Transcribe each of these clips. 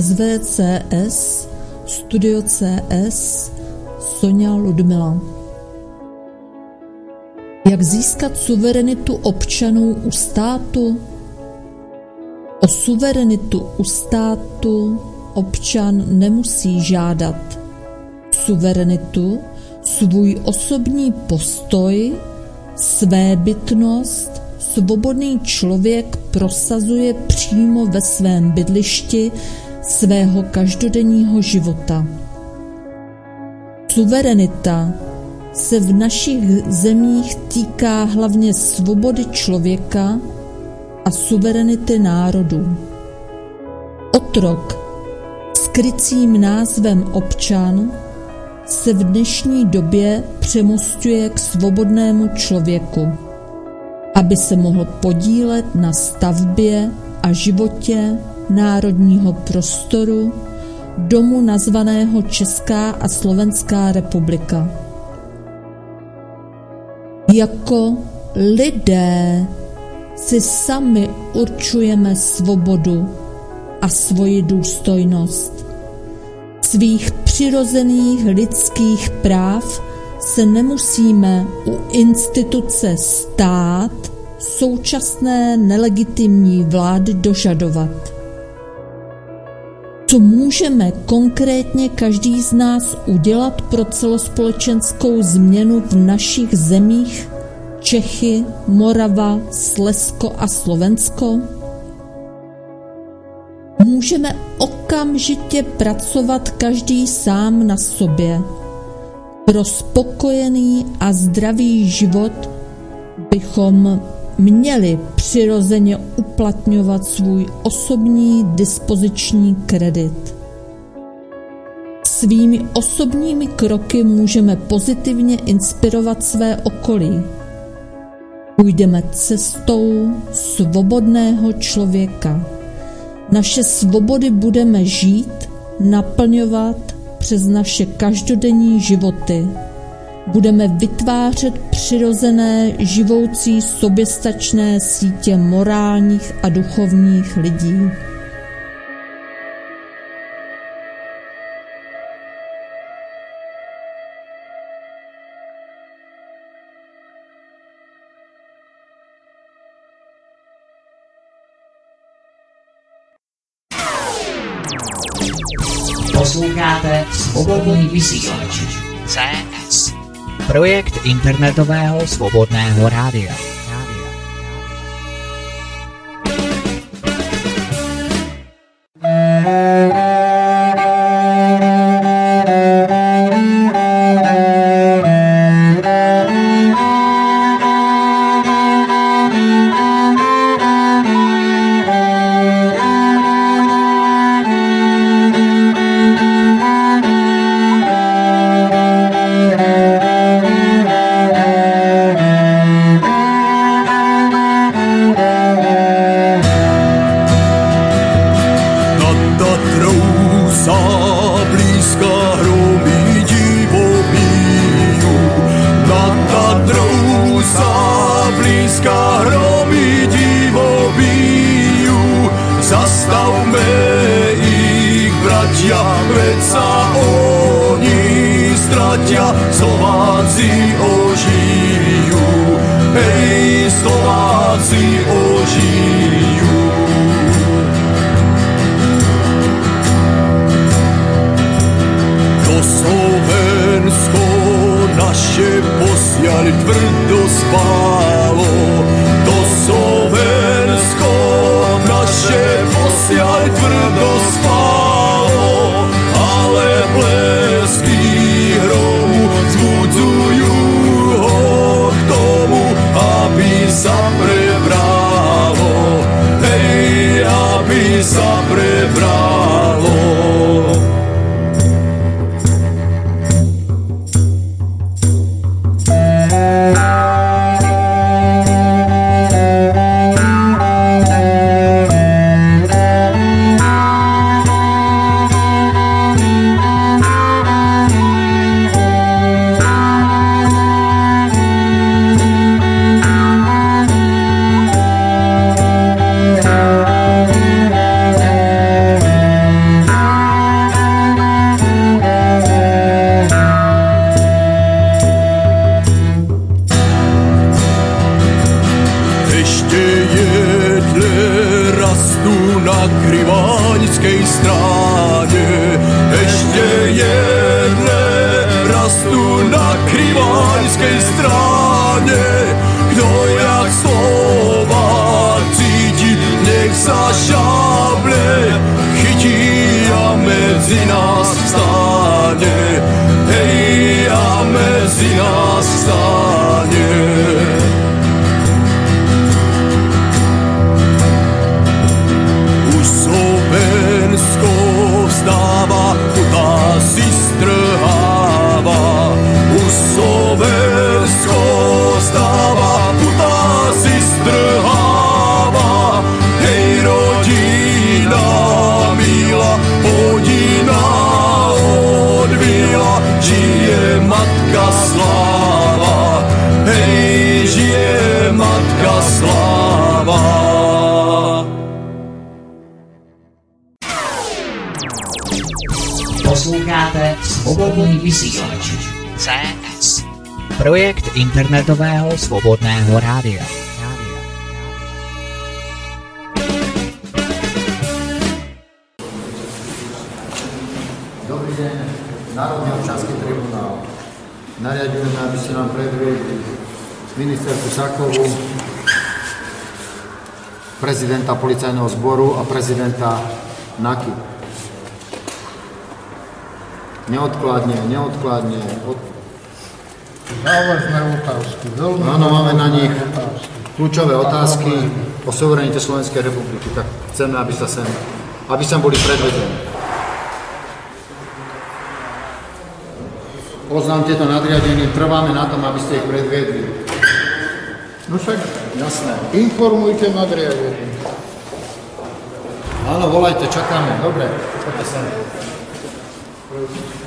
SVCS, Studio CS, Sonja Ludmila. Jak získat suverenitu občanů u státu? O suverenitu u státu občan nemusí žádat. Suverenitu, svůj osobní postoj, své bytnost, svobodný člověk prosazuje přímo ve svém bydlišti svého každodenního života. Suverenita se v našich zemích týká hlavně svobody člověka a suverenity národů. Otrok s krycím názvem občan se v dnešní době přemostuje k svobodnému člověku, aby se mohl podílet na stavbě a životě národního prostoru domu nazvaného Česká a Slovenská republika. Jako lidé si sami určujeme svobodu a svoji důstojnost. Svých přirozených lidských práv se nemusíme u instituce stát současné nelegitimní vlády dožadovat. Co můžeme konkrétně každý z nás udělat pro celospolečenskou změnu v našich zemích Čechy, Morava, Slesko a Slovensko? Můžeme okamžitě pracovat každý sám na sobě. Pro spokojený a zdravý život bychom měli přirozeně uplatňovat svůj osobní dispoziční kredit. Svými osobními kroky můžeme pozitivně inspirovat své okolí. Půjdeme cestou svobodného člověka. Naše svobody budeme žít, naplňovat přes naše každodenní životy budeme vytvářet přirozené, živoucí, soběstačné sítě morálních a duchovních lidí. Posloucháte svobodný vysílač CS projekt internetového svobodného rádia. Sa prebrať. Vysílač CS. Projekt internetového svobodného rádia. Dobrý deň, Národný občanský tribunál. Nariadujeme, aby ste nám predviedli ministerku Sakovu, prezidenta policajného zboru a prezidenta NAKY. Neodkladne, neodkladne. Od... Závažné otázky, veľmi Áno, máme na nich kľúčové otázky o suverenite Slovenskej republiky. Tak chceme, aby sa sem, aby sem boli predvedené. Poznám tieto nadriadenie, trváme na tom, aby ste ich predviedli. No však Jasné. informujte nadriadenie. Áno, volajte, čakáme. Dobre, poďte sem.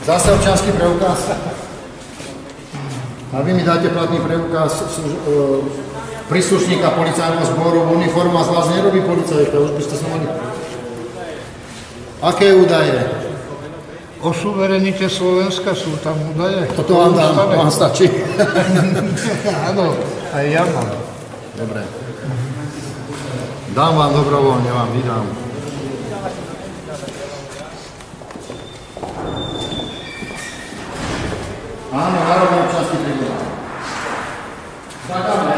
Zase občanský preukaz. A vy mi dáte platný preukaz e, príslušníka policajného zboru. Uniforma z vás nerobí policajta, už by ste sa mali... Aké údaje? O suverenite Slovenska sú tam údaje. Toto vám dám, vám stačí. Áno, aj ja mám. Dobre. Dám vám dobrovoľne, vám vydám. Áno, Národný občanský tribunál. Čakáme.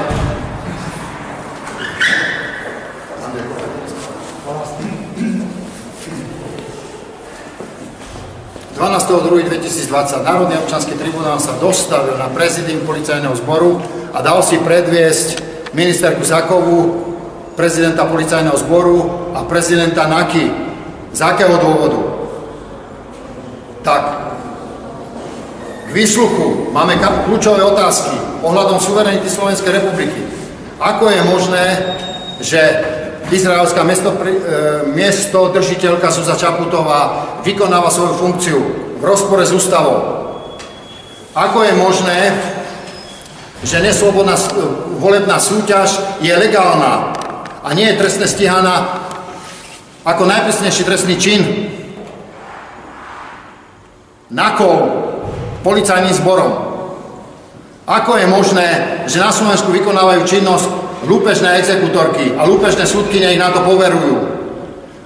12.2.2020 Národný občanský tribunál sa dostavil na prezidium policajného zboru a dal si predviesť ministerku Zakovú, prezidenta policajného zboru a prezidenta NAKY. Z akého dôvodu? Tak, k výsluchu máme kľúčové otázky ohľadom suverenity Slovenskej republiky. Ako je možné, že izraelská mesto, e, miesto držiteľka Suza Čaputová vykonáva svoju funkciu v rozpore s ústavou? Ako je možné, že neslobodná volebná súťaž je legálna a nie je trestne stíhaná ako najpresnejší trestný čin? NAKOV, policajným zborom. Ako je možné, že na Slovensku vykonávajú činnosť lúpežné exekutorky a lúpežné súdkyne ich na to poverujú?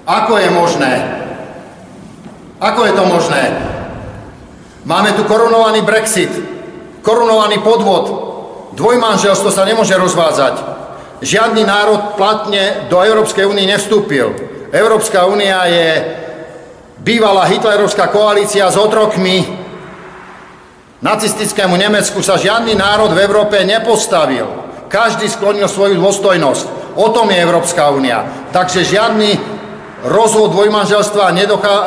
Ako je možné? Ako je to možné? Máme tu korunovaný Brexit, korunovaný podvod, dvojmanželstvo sa nemôže rozvádzať. Žiadny národ platne do Európskej únie nevstúpil. Európska únia je bývalá hitlerovská koalícia s otrokmi, Nacistickému Nemecku sa žiadny národ v Európe nepostavil. Každý sklonil svoju dôstojnosť. O tom je Európska únia. Takže žiadny rozvod dvojmanželstva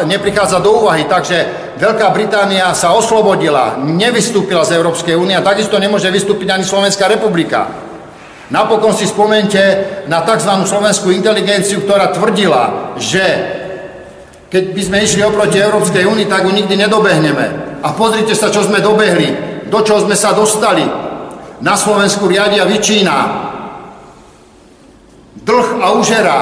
neprichádza do úvahy. Takže Veľká Británia sa oslobodila, nevystúpila z Európskej únie a takisto nemôže vystúpiť ani Slovenská republika. Napokon si spomente na tzv. slovenskú inteligenciu, ktorá tvrdila, že keď by sme išli oproti Európskej únii, tak ju nikdy nedobehneme. A pozrite sa, čo sme dobehli, do čoho sme sa dostali. Na Slovensku riadia vyčína. Dlh a užera.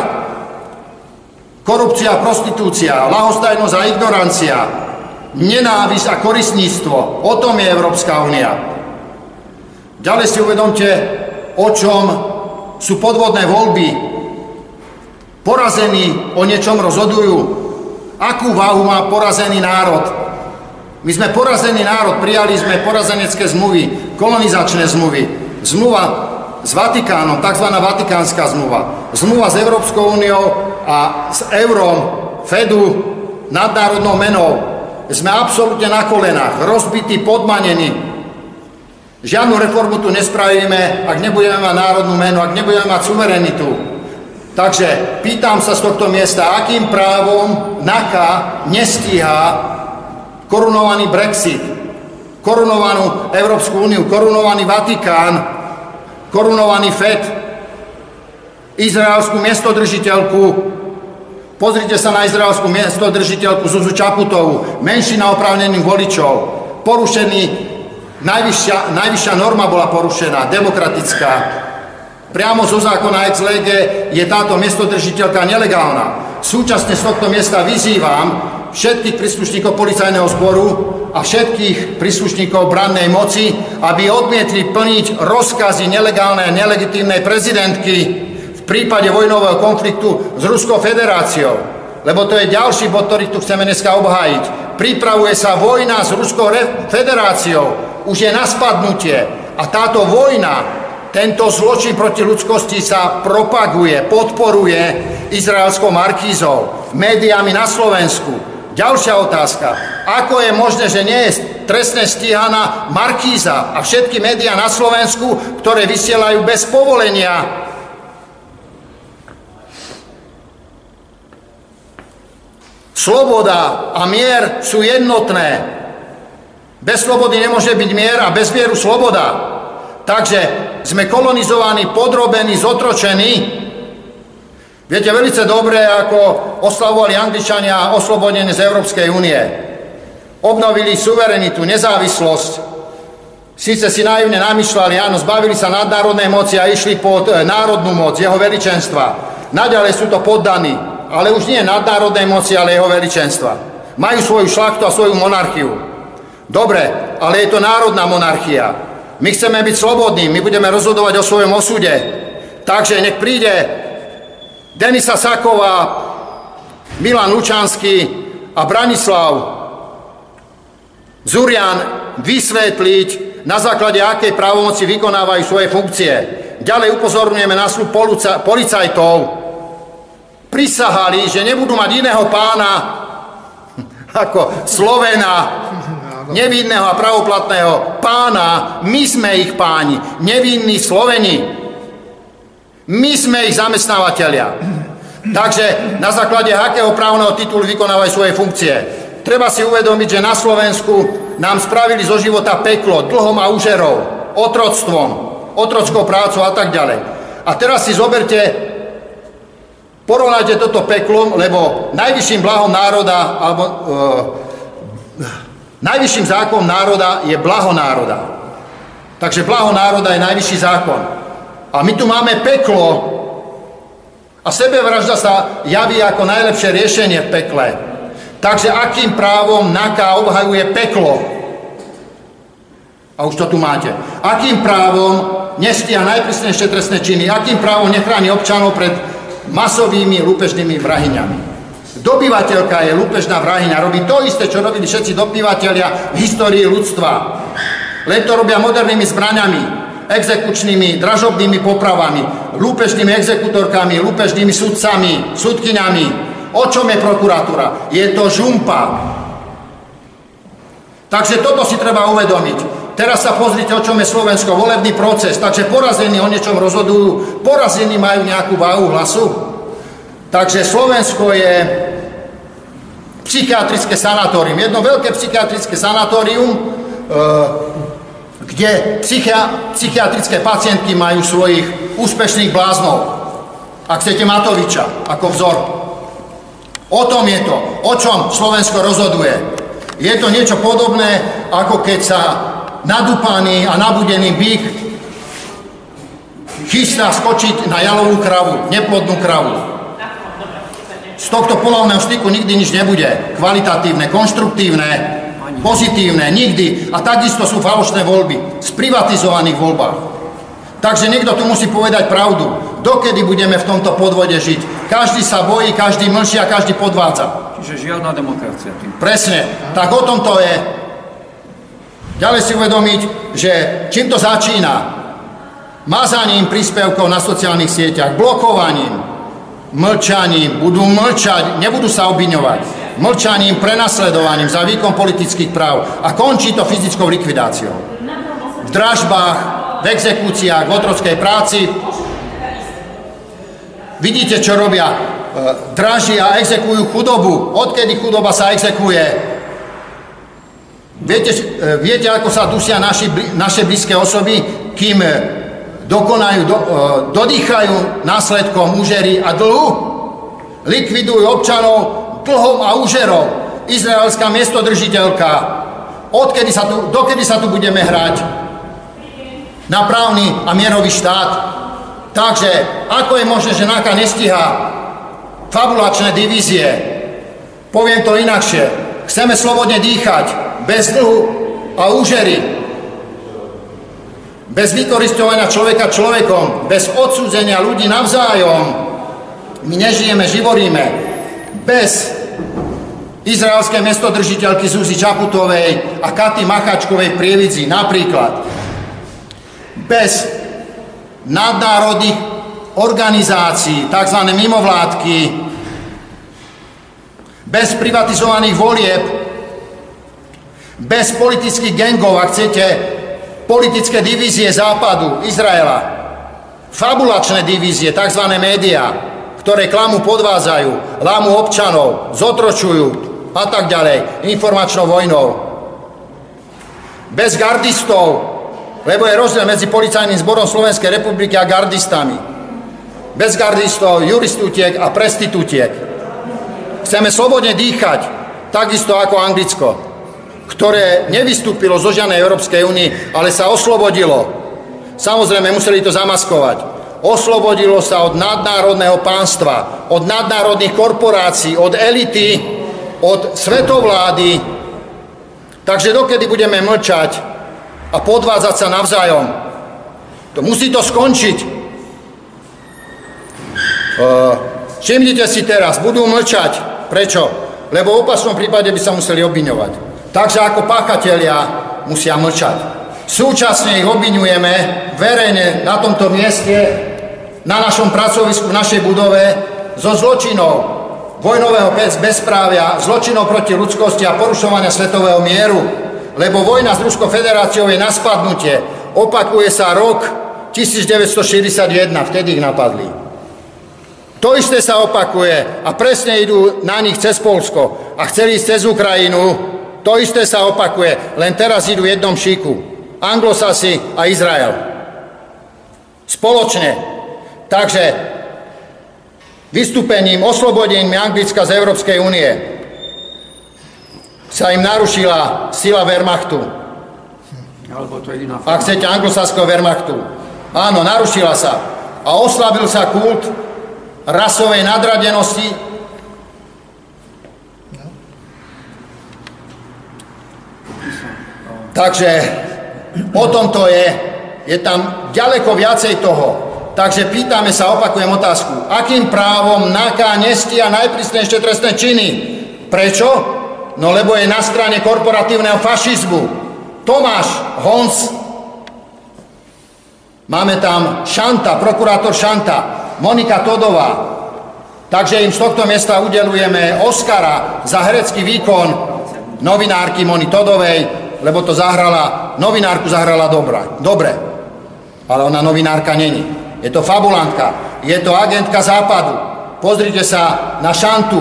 Korupcia prostitúcia, lahostajnosť a ignorancia. Nenávisť a koristníctvo. O tom je Európska únia. Ďalej si uvedomte, o čom sú podvodné voľby. Porazení o niečom rozhodujú. Akú váhu má porazený národ? My sme porazený národ, prijali sme porazenecké zmluvy, kolonizačné zmluvy, zmluva s Vatikánom, tzv. Vatikánska zmluva, zmluva s Európskou úniou a s eurom, Fedu, nadnárodnou menou. Sme absolútne na kolenách, rozbití, podmanení. Žiadnu reformu tu nespravíme, ak nebudeme mať národnú menu, ak nebudeme mať suverenitu. Takže pýtam sa z tohto miesta, akým právom NAKA nestíha korunovaný Brexit, korunovanú Európsku úniu, korunovaný Vatikán, korunovaný FED, izraelskú miestodržiteľku, pozrite sa na izraelskú miestodržiteľku Zuzu Čaputovú, menšina oprávnených voličov, porušený, najvyššia, najvyššia norma bola porušená, demokratická, Priamo zo zákona ex lege je táto miestodržiteľka nelegálna. Súčasne z tohto miesta vyzývam všetkých príslušníkov policajného zboru a všetkých príslušníkov brannej moci, aby odmietli plniť rozkazy nelegálnej a nelegitímnej prezidentky v prípade vojnového konfliktu s Ruskou federáciou. Lebo to je ďalší bod, ktorý tu chceme dneska obhájiť. Pripravuje sa vojna s Ruskou federáciou. Už je na spadnutie. A táto vojna tento zločin proti ľudskosti sa propaguje, podporuje izraelskou markízou, médiami na Slovensku. Ďalšia otázka. Ako je možné, že nie je trestne stíhaná Markíza a všetky médiá na Slovensku, ktoré vysielajú bez povolenia Sloboda a mier sú jednotné. Bez slobody nemôže byť mier a bez mieru sloboda. Takže sme kolonizovaní, podrobení, zotročení. Viete veľmi dobre, ako oslavovali Angličania oslobodenie z Európskej únie. Obnovili suverenitu, nezávislosť. Síce si naivne namýšľali, áno, zbavili sa nadnárodnej moci a išli pod e, národnú moc, jeho veličenstva. Naďalej sú to poddaní, ale už nie nadnárodnej moci, ale jeho veličenstva. Majú svoju šlachtu a svoju monarchiu. Dobre, ale je to národná monarchia. My chceme byť slobodní, my budeme rozhodovať o svojom osude. Takže nech príde Denisa Saková, Milan Lučanský a Branislav Zurian vysvetliť, na základe akej právomoci vykonávajú svoje funkcie. Ďalej upozorňujeme na slub policajtov. Prisahali, že nebudú mať iného pána ako Slovena, nevinného a pravoplatného pána, my sme ich páni, nevinní Sloveni. My sme ich zamestnávateľia. Takže na základe akého právneho titulu vykonávajú svoje funkcie. Treba si uvedomiť, že na Slovensku nám spravili zo života peklo, dlhom a úžerou, otroctvom, otrockou prácou a tak ďalej. A teraz si zoberte, porovnajte toto peklo, lebo najvyšším blahom národa, alebo e, Najvyšším zákonom národa je blaho národa. Takže blaho národa je najvyšší zákon. A my tu máme peklo a sebevražda sa javí ako najlepšie riešenie v pekle. Takže akým právom NAKA obhajuje peklo? A už to tu máte. Akým právom nestia najprísnejšie trestné činy? Akým právom nechráni občanov pred masovými lúpežnými vrahyňami? Dobyvateľka je lúpežná vrahyňa, robí to isté, čo robili všetci dobyvateľia v histórii ľudstva. Len to robia modernými zbraňami, exekučnými, dražobnými popravami, lúpežnými exekutorkami, lúpežnými sudcami, sudkyňami. O čom je prokuratúra? Je to žumpa. Takže toto si treba uvedomiť. Teraz sa pozrite, o čom je Slovensko, volebný proces. Takže porazení o niečom rozhodujú, porazení majú nejakú váhu hlasu. Takže Slovensko je psychiatrické sanatórium, jedno veľké psychiatrické sanatórium, e, kde psychiatrické pacientky majú svojich úspešných bláznov. Ak chcete Matoviča ako vzor. O tom je to, o čom Slovensko rozhoduje. Je to niečo podobné, ako keď sa nadúpaný a nabudený bík chystá skočiť na jalovú kravu, neplodnú kravu z tohto polovného styku nikdy nič nebude. Kvalitatívne, konštruktívne, pozitívne, nikdy. A takisto sú falošné voľby. Z privatizovaných voľbách. Takže niekto tu musí povedať pravdu. Dokedy budeme v tomto podvode žiť? každý sa bojí, každý mlčí a každý podvádza. Čiže žiadna demokracia tým. Presne, tak o tom to je. Ďalej si uvedomiť, že čím to začína? Mazaním príspevkov na sociálnych sieťach, blokovaním, mlčaním, budú mlčať, nebudú sa obviňovať, mlčaním, prenasledovaním za výkon politických práv a končí to fyzickou likvidáciou. V dražbách, v exekúciách, v otrockej práci. Vidíte, čo robia? E, dražia exekujú chudobu. Odkedy chudoba sa exekuje? Viete, e, viete ako sa dusia naši, naše blízke osoby, kým dokonajú, do, e, dodýchajú následkom úžery a dlhu, likvidujú občanov dlhom a úžerou. Izraelská miestodržiteľka, odkedy sa tu, dokedy sa tu budeme hrať na právny a mierový štát. Takže ako je možné, že NAKA nestíha fabulačné divízie? Poviem to inakšie. Chceme slobodne dýchať, bez dlhu a úžery, bez vykoristovania človeka človekom, bez odsúzenia ľudí navzájom. My nežijeme, živoríme. Bez izraelskej mestodržiteľky Zuzi Čaputovej a Katy Machačkovej prievidzi napríklad. Bez nadnárodných organizácií, tzv. mimovládky, bez privatizovaných volieb, bez politických gengov, ak chcete, politické divízie západu, Izraela, fabulačné divízie, tzv. médiá, ktoré klamu podvádzajú, lámu občanov, zotročujú a tak ďalej, informačnou vojnou. Bez gardistov, lebo je rozdiel medzi policajným zborom Slovenskej republiky a gardistami. Bez gardistov, juristutiek a prestitutiek. Chceme slobodne dýchať, takisto ako Anglicko ktoré nevystúpilo zo žiadnej Európskej únii, ale sa oslobodilo. Samozrejme, museli to zamaskovať. Oslobodilo sa od nadnárodného pánstva, od nadnárodných korporácií, od elity, od svetovlády. Takže dokedy budeme mlčať a podvádzať sa navzájom? To musí to skončiť. Všimnite si teraz, budú mlčať. Prečo? Lebo v opačnom prípade by sa museli obviňovať. Takže ako páchatelia musia mlčať. Súčasne ich obvinujeme verejne na tomto mieste, na našom pracovisku, v našej budove zo zločinov vojnového bezprávia, zločinov proti ľudskosti a porušovania svetového mieru. Lebo vojna s Ruskou federáciou je na spadnutie. Opakuje sa rok 1961, vtedy ich napadli. To isté sa opakuje a presne idú na nich cez Polsko a chceli ísť cez Ukrajinu, to isté sa opakuje, len teraz idú v jednom šíku. Anglosasi a Izrael. Spoločne. Takže vystúpením, oslobodením Anglicka z Európskej únie sa im narušila sila Wehrmachtu. Alebo to je iná Ak chcete anglosaského Wehrmachtu. Áno, narušila sa. A oslabil sa kult rasovej nadradenosti Takže o tom to je. Je tam ďaleko viacej toho. Takže pýtame sa, opakujem otázku, akým právom NAKA nestia najprísnejšie trestné činy? Prečo? No lebo je na strane korporatívneho fašizmu. Tomáš Honc, máme tam Šanta, prokurátor Šanta, Monika Todová, takže im z tohto miesta udelujeme Oscara za herecký výkon novinárky Moni Todovej, lebo to zahrala, novinárku zahrala dobra, dobre, ale ona novinárka není. Je to fabulantka, je to agentka západu. Pozrite sa na Šantu,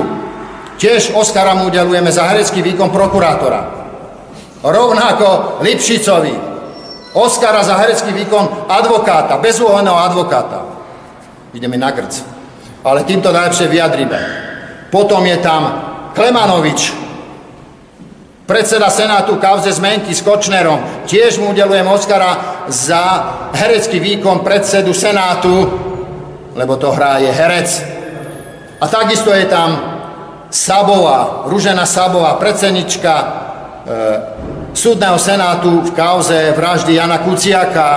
tiež Oskara mu udelujeme za herecký výkon prokurátora. Rovnako Lipšicovi, Oskara za herecký výkon advokáta, bezúhonného advokáta. Ideme na grc. Ale týmto najlepšie vyjadrime. Potom je tam Klemanovič, Predseda Senátu kauze zmenky s Kočnerom. Tiež mu udelujem Oscara za herecký výkon predsedu Senátu, lebo to hrá je herec. A takisto je tam Sabová, Ružena Sabová, predsednička e, súdneho senátu v kauze vraždy Jana Kuciaka,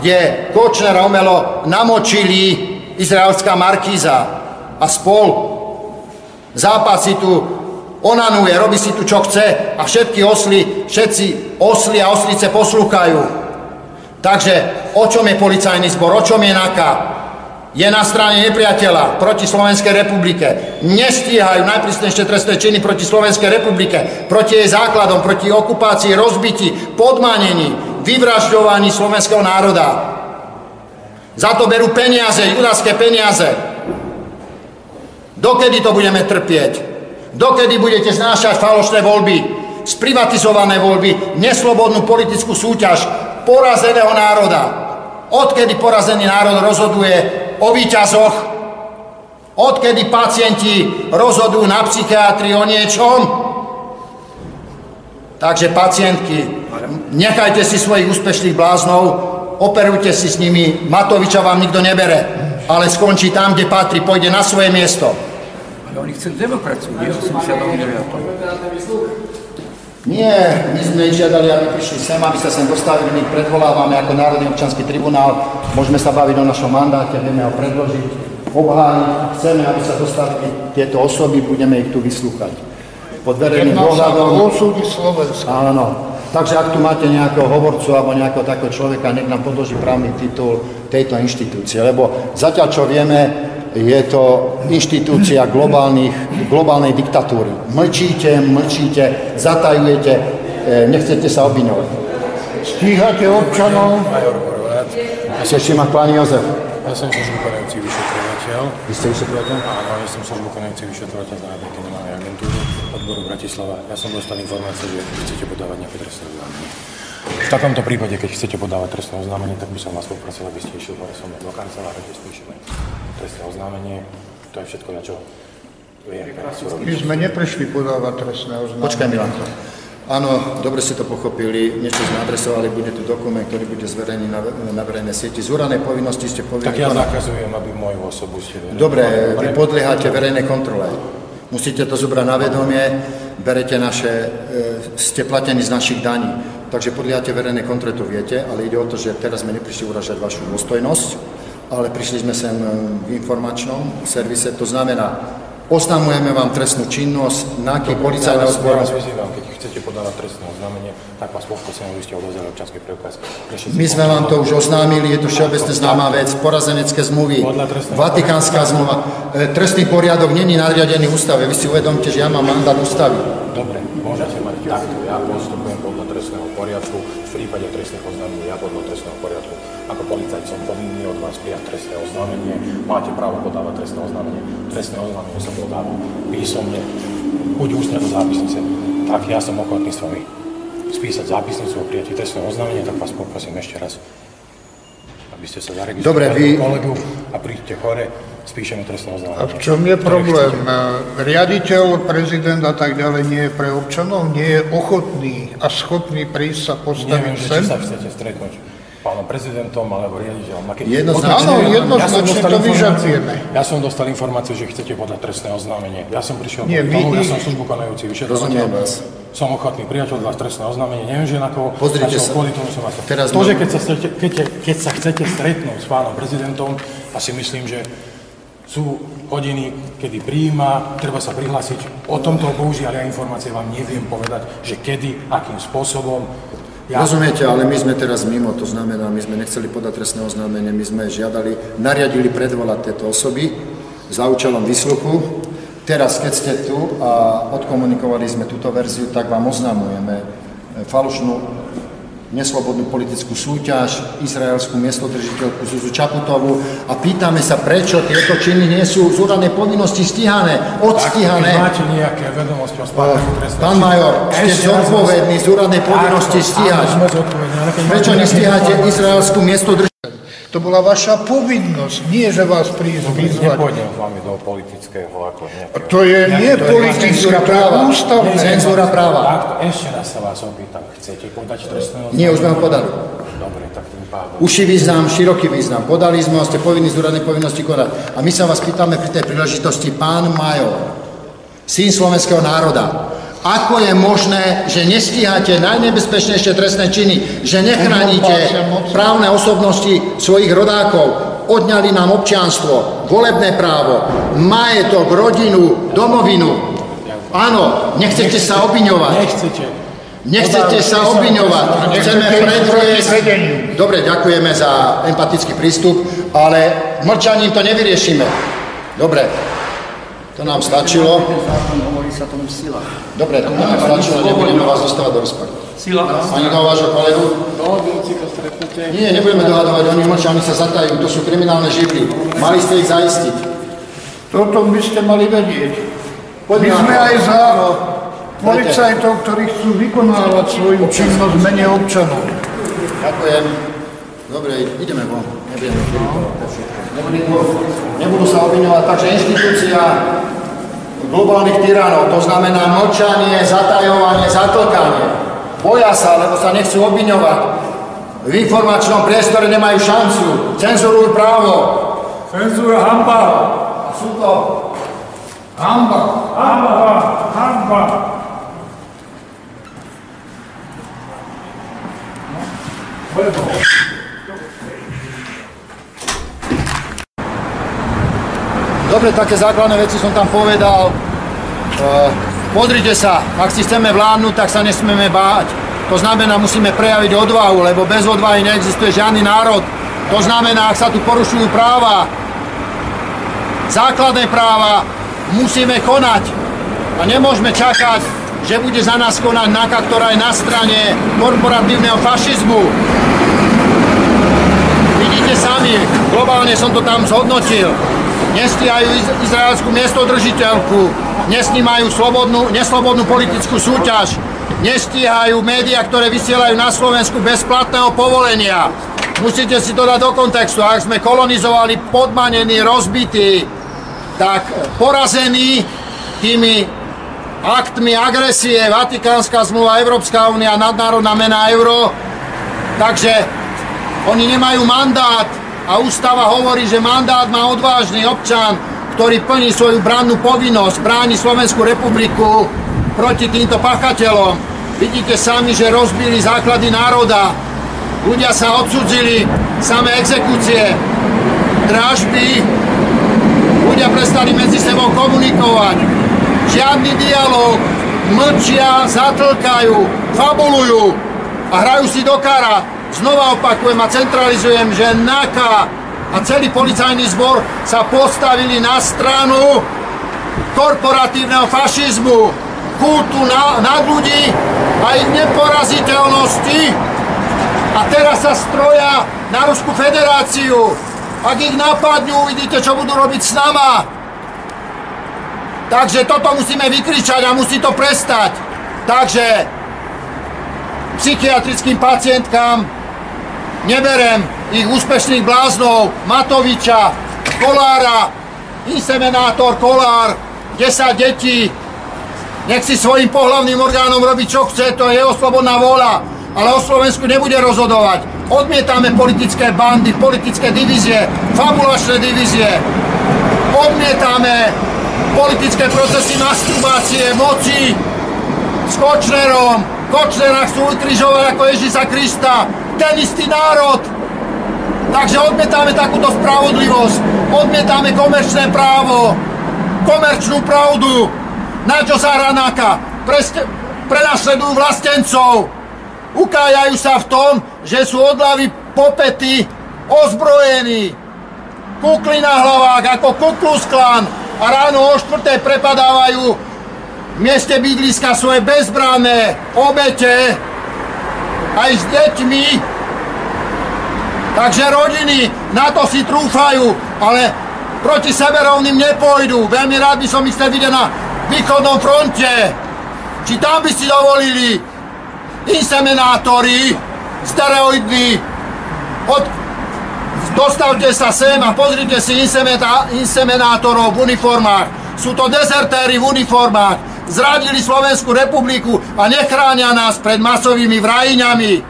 kde Kočnera omelo namočili izraelská markíza a spol. Západ si tu onanuje, robí si tu čo chce a všetky osly, všetci osly a oslice poslúchajú. Takže o čom je policajný zbor, o čom je NAKA? Je na strane nepriateľa proti Slovenskej republike. Nestíhajú najprísnejšie trestné činy proti Slovenskej republike, proti jej základom, proti okupácii, rozbití, podmanení, vyvražďovaní slovenského národa. Za to berú peniaze, judaské peniaze. Dokedy to budeme trpieť? Dokedy budete znášať falošné voľby, sprivatizované voľby, neslobodnú politickú súťaž porazeného národa? Odkedy porazený národ rozhoduje o výťazoch? Odkedy pacienti rozhodujú na psychiatrii o niečom? Takže pacientky, nechajte si svojich úspešných bláznov, operujte si s nimi, Matoviča vám nikto nebere, ale skončí tam, kde patrí, pôjde na svoje miesto. Ale oni chcú demokraciu, nie 89. Nie, my sme ich žiadali, aby prišli sem, aby sa sem dostavili, my predvolávame ako Národný občanský tribunál, môžeme sa baviť o našom mandáte, vieme ho predložiť, obhájiť, chceme, aby sa dostavili tieto osoby, budeme ich tu vyslúchať. Pod verejným dohľadom. o súdy Slovenska. Áno. Takže ak tu máte nejakého hovorcu alebo nejakého takého človeka, nech nám podloží právny titul tejto inštitúcie. Lebo zatiaľ, čo vieme, je to inštitúcia globálnych, globálnej diktatúry. Mlčíte, mlčíte, zatajujete, e, nechcete sa obviňovať. Stíhate občanov, Ešte ma pán Jozef. Ja som službu konajúci vyšetrovateľ. Vy ste vyšetrovateľ? Áno, ja som službu konajúci vyšetrovateľ z Národnej kriminálnej agentúry odboru Bratislava. Ja som dostal informáciu, že chcete podávať nejaké trestné oznámenie. V takomto prípade, keď chcete podávať trestné oznámenie, tak by som vás poprosil, aby ste išli hore so mnou do kancelárie, kde spíšeme trestné oznámenie. To je všetko, na čo viem teraz urobiť. my sme neprišli podávať trestné oznámenie. Počkaj, Milanko. Áno, dobre ste to pochopili, niečo sme adresovali, bude tu dokument, ktorý bude zverejný na, na verejnej sieti. Z úranej povinnosti ste povinni Tak ja zakazujem, aby moju osobu ste... Dobre, vy podliehate verejnej kontrole. Musíte to zobrať na vedomie, berete naše, e, ste platení z našich daní. Takže podliehate verejnej kontrole, to viete, ale ide o to, že teraz sme neprišli uražať vašu dôstojnosť, ale prišli sme sem e, v informačnom servise, to znamená, oznamujeme vám trestnú činnosť, náky policajného Ja zboru. vás vyzývam, keď chcete podávať trestné oznámenie, tak vás poprosím, aby ste odovzdali občanský preukaz. My sme vám to už oznámili, je to všeobecne známa vec, porazenecké zmluvy, Vatikánska zmluva. E, Trestný poriadok není nariadený ústave. Vy si uvedomte, že ja mám mandát ústavy. Dobre, trestné oznámenie. Máte právo podávať trestné oznámenie. Trestné oznámenie sa podáva písomne, buď ústne do zápisnice. Tak ja som ochotný s vami spísať zápisnicu o prijatí trestného oznámenia, tak vás poprosím ešte raz, aby ste sa zaregistrovali Dobre, vy- kolegu a príďte hore, spíšeme trestné A oznámenie. v čom je problém? chcete. Riaditeľ, prezident a tak ďalej nie je pre občanov, nie je ochotný a schopný prísť sa postaviť Neviem, že sem. či sa chcete stretnúť pánom prezidentom alebo riaditeľom. Jednoznačne. Áno, jednoznačne dostal to vyžadujeme. Ja som dostal informáciu, že chcete podať trestné oznámenie. Ja som prišiel Nie, kvôli tomu, vy- ja som službu konajúci vyšetrovateľ. Som ochotný prijať od vás trestné oznámenie. Neviem, že na koho. Pozrite sa. Kvôli tomu som vás... Teraz to, že keď sa, chcete, keď, keď sa chcete stretnúť s pánom prezidentom, asi myslím, že sú hodiny, kedy prijíma, treba sa prihlásiť. O tomto bohužiaľ ja informácie vám neviem povedať, že kedy, akým spôsobom. Ja, Rozumiete, ale my sme teraz mimo, to znamená, my sme nechceli podať trestné oznámenie, my sme žiadali, nariadili predvolať tieto osoby za účelom vysluchu. Teraz, keď ste tu a odkomunikovali sme túto verziu, tak vám oznamujeme e, falošnú neslobodnú politickú súťaž, izraelskú miestodržiteľku Zuzu Čaputovú a pýtame sa, prečo tieto činy nie sú z úradnej povinnosti stíhané, odstíhané. máte nejaké vedomosti o spáchaní trestného Pán major, ste zodpovední z úradnej povinnosti stíhať. Prečo nestíhate izraelskú miestodržiteľku? To bola vaša povinnosť, nie že vás prísť vyzvať. Nepôjdem s vami do politického ako nejakého... To je nie politické, to je ústavné. Cenzúra práva. Takto, ešte raz sa vás opýtam, chcete podať trestné oznámenie? Nie, už sme ho podali. Dobre, tak tým pádom. Uši význam, široký význam. Podali sme ho, ste povinní z úradnej povinnosti konať. A my sa vás pýtame pri tej príležitosti, pán Major, syn slovenského národa, ako je možné, že nestíhate najnebezpečnejšie trestné činy, že nechránite právne osobnosti svojich rodákov, odňali nám občianstvo, volebné právo, majetok, rodinu, domovinu. Áno, nechcete sa obviňovať. Nechcete. Nechcete sa obviňovať. Chceme predviesť... Dobre, ďakujeme za empatický prístup, ale mlčaním to nevyriešime. Dobre, to nám stačilo. Hovorí sa tomu sila. Dobre, to nám stačilo, nebudeme vás dostávať do rozpadu. Sila. Ani do vášho kolegu? Dohodnúci to stretnutie. Nie, nebudeme dohadovať, oni mlčia, oni sa zatajú, to sú kriminálne živly. Mali ste ich zaistiť. Toto by ste mali vedieť. My sme aj za policajtov, ktorí chcú vykonávať svoju činnosť mene občanov. Ďakujem. Dobre, ideme von. Nebudeme nebudú sa obviňovať. Takže inštitúcia globálnych tyranov, to znamená mlčanie, zatajovanie, zatlkanie. Boja sa, lebo sa nechcú obviňovať. V informačnom priestore nemajú šancu. Cenzurujú právo. Cenzúra hamba. A sú to hamba. Hamba. Hamba. Dobre, také základné veci som tam povedal. E, Pozrite sa, ak si chceme vládnuť, tak sa nesmieme báť. To znamená, musíme prejaviť odvahu, lebo bez odvahy neexistuje žiadny národ. To znamená, ak sa tu porušujú práva, základné práva, musíme konať. A nemôžeme čakať, že bude za nás konať NAKA, ktorá je na strane korporatívneho fašizmu. Vidíte sami, globálne som to tam zhodnotil. Nestíhajú iz- izraelskú miestodržiteľku, nesnímajú slobodnú, neslobodnú politickú súťaž, nestíhajú médiá, ktoré vysielajú na Slovensku bez platného povolenia. Musíte si to dať do kontextu. Ak sme kolonizovali podmanení, rozbití, tak porazení tými aktmi agresie, Vatikánska zmluva, Európska únia, nadnárodná mena euro, takže oni nemajú mandát a ústava hovorí, že mandát má odvážny občan, ktorý plní svoju brannú povinnosť, bráni Slovenskú republiku proti týmto pachateľom. Vidíte sami, že rozbili základy národa. Ľudia sa odsudzili, samé exekúcie, dražby, ľudia prestali medzi sebou komunikovať. Žiadny dialog, mlčia, zatlkajú, fabulujú a hrajú si do kara. Znova opakujem a centralizujem, že NAKA a celý policajný zbor sa postavili na stranu korporatívneho fašizmu, kultu na, nad ľudí a ich neporaziteľnosti. A teraz sa stroja na Ruskú federáciu. Ak ich napadnú, uvidíte, čo budú robiť s nama. Takže toto musíme vykričať a musí to prestať. Takže psychiatrickým pacientkám neberem ich úspešných bláznov, Matoviča, Kolára, inseminátor Kolár, 10 detí, nech si svojim pohlavným orgánom robí čo chce, to je jeho slobodná vôľa, ale o Slovensku nebude rozhodovať. Odmietame politické bandy, politické divízie, fabulačné divízie. Odmietame politické procesy masturbácie, moci s Kočnerom. Kočnera chcú ukrižovať ako Ježisa Krista. Ten istý národ. Takže odmietame takúto spravodlivosť. Odmietame komerčné právo, komerčnú pravdu. Na čo sa hranáka? Preste, prenasledujú vlastencov. Ukájajú sa v tom, že sú od hlavy popety ozbrojení. Kukli na hlavách ako Kuklus Klan a ráno o štvrté prepadávajú v mieste bydliska svoje bezbranné obete aj s deťmi. Takže rodiny na to si trúfajú, ale proti severovným nepôjdu. Veľmi rád by som chcel vidieť na východnom fronte. Či tam by si dovolili inseminátori, stereoidní, od, dostavte sa sem a pozrite si inseminátorov v uniformách. Sú to dezertéri v uniformách. Zradili Slovenskú republiku a nechránia nás pred masovými vrajňami.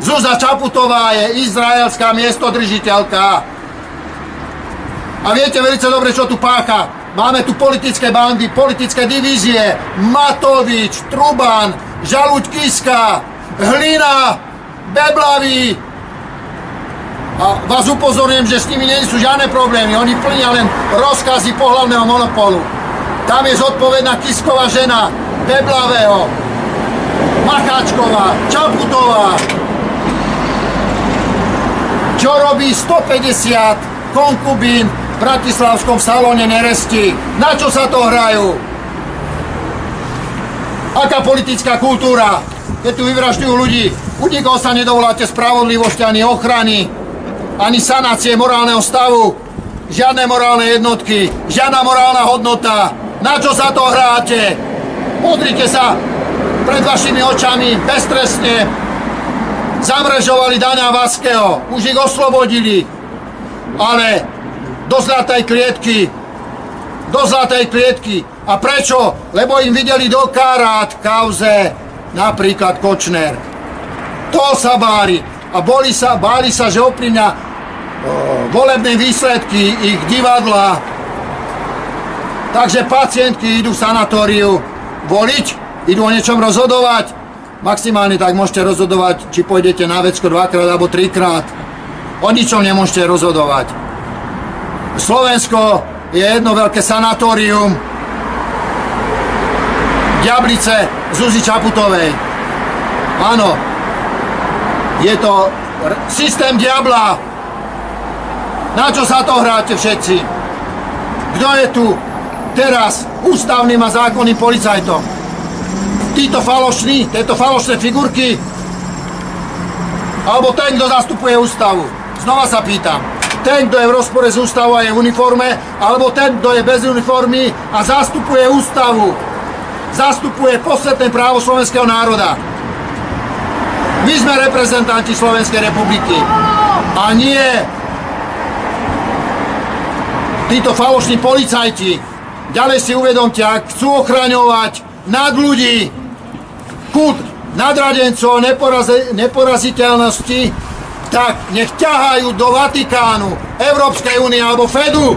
Zuzá Čaputová je izraelská miestodržiteľka. A viete veľmi dobre, čo tu pácha. Máme tu politické bandy, politické divízie. Matovič, Truban, Žaluď Kiska, Hlina, Beblavý. A vás upozorňujem, že s nimi nie sú žiadne problémy. Oni plnia len rozkazy pohľavného monopolu. Tam je zodpovedná Kisková žena, Beblavého, Macháčková, Čaputová. Čo robí 150 konkubín v Bratislavskom salóne Neresti? Na čo sa to hrajú? Aká politická kultúra? Keď tu vyvražďujú ľudí, u nikoho sa nedovoláte spravodlivosti ani ochrany, ani sanácie morálneho stavu, žiadne morálne jednotky, žiadna morálna hodnota. Na čo sa to hráte? Podrite sa pred vašimi očami beztrestne. Zamrežovali Daňa Vaského, už ich oslobodili. Ale do zlatej klietky, do zlatej klietky. A prečo? Lebo im videli do karát kauze napríklad Kočner. To sa bári. A boli sa, báli sa, že ovplyvňa volebné výsledky ich divadla. Takže pacientky idú v sanatóriu voliť, idú o niečom rozhodovať. Maximálne tak môžete rozhodovať, či pôjdete na vecko dvakrát alebo trikrát. O ničom nemôžete rozhodovať. Slovensko je jedno veľké sanatórium. Diablice Zuzi Čaputovej. Áno, je to systém diabla, na čo sa to hráte všetci? Kto je tu teraz ústavným a zákonným policajtom? Títo falošní, tieto falošné figurky? Alebo ten, kto zastupuje ústavu? Znova sa pýtam. Ten, kto je v rozpore s ústavou a je v uniforme, alebo ten, kto je bez uniformy a zastupuje ústavu? Zastupuje posledné právo slovenského národa. My sme reprezentanti Slovenskej republiky. A nie títo falošní policajti, ďalej si uvedomte, ak chcú ochraňovať nad ľudí, kult nadradencov neporaziteľnosti, tak nech ťahajú do Vatikánu, Európskej únie alebo Fedu,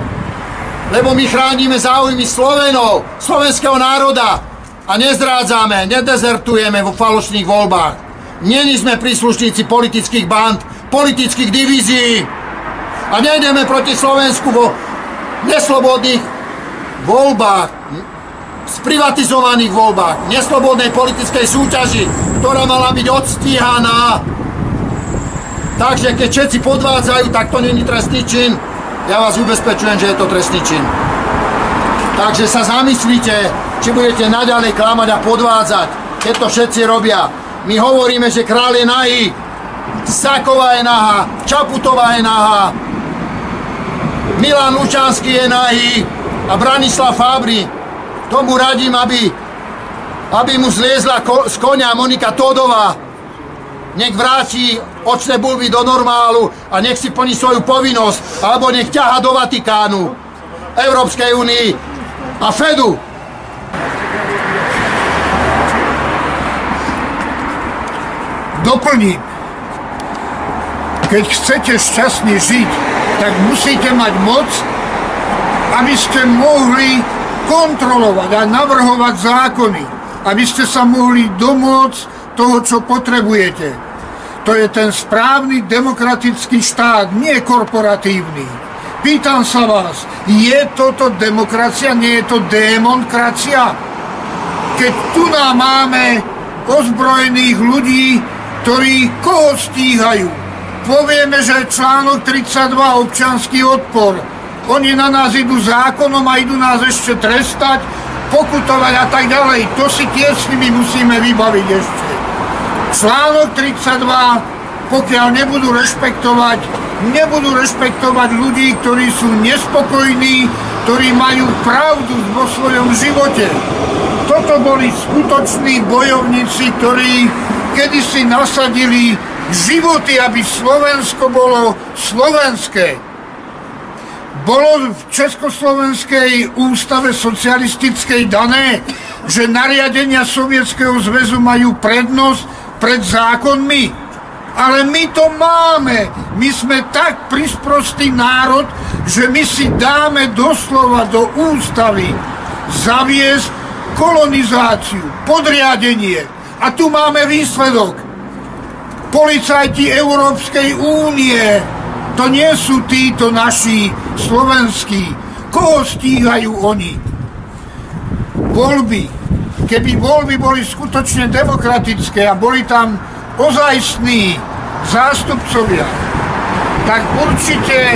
lebo my chránime záujmy Slovenov, slovenského národa a nezrádzame, nedezertujeme vo falošných voľbách. Není sme príslušníci politických band, politických divízií a nejdeme proti Slovensku vo neslobodných voľbách, sprivatizovaných voľbách, neslobodnej politickej súťaži, ktorá mala byť odstíhaná. Takže keď všetci podvádzajú, tak to není trestný čin. Ja vás ubezpečujem, že je to trestný čin. Takže sa zamyslíte, či budete naďalej klamať a podvádzať, keď to všetci robia. My hovoríme, že král je nahý, Saková je nahá, Čaputová je nahá, Milan Lučanský je nahý a Branislav Fabri. Tomu radím, aby, aby mu zliezla ko, z konia Monika Todová. Nech vráti očné bulby do normálu a nech si plní svoju povinnosť, alebo nech ťaha do Vatikánu, Európskej únii a Fedu. Doplním. Keď chcete šťastne žiť, tak musíte mať moc, aby ste mohli kontrolovať a navrhovať zákony, aby ste sa mohli domôcť toho, čo potrebujete. To je ten správny demokratický štát, nie korporatívny. Pýtam sa vás, je toto demokracia, nie je to demokracia? Keď tu nám máme ozbrojených ľudí, ktorí koho stíhajú? povieme, že článok 32 občanský odpor. Oni na nás idú zákonom a idú nás ešte trestať, pokutovať a tak ďalej. To si tiež s nimi musíme vybaviť ešte. Článok 32, pokiaľ nebudú rešpektovať, nebudú rešpektovať ľudí, ktorí sú nespokojní, ktorí majú pravdu vo svojom živote. Toto boli skutoční bojovníci, ktorí kedysi nasadili životy, aby Slovensko bolo slovenské. Bolo v Československej ústave socialistickej dané, že nariadenia Sovietskeho zväzu majú prednosť pred zákonmi. Ale my to máme. My sme tak prisprostý národ, že my si dáme doslova do ústavy zaviesť kolonizáciu, podriadenie. A tu máme výsledok policajti Európskej únie, To nie sú títo naši slovenskí. Koho stíhajú oni? Voľby. Keby voľby boli skutočne demokratické a boli tam ozajstní zástupcovia, tak určite,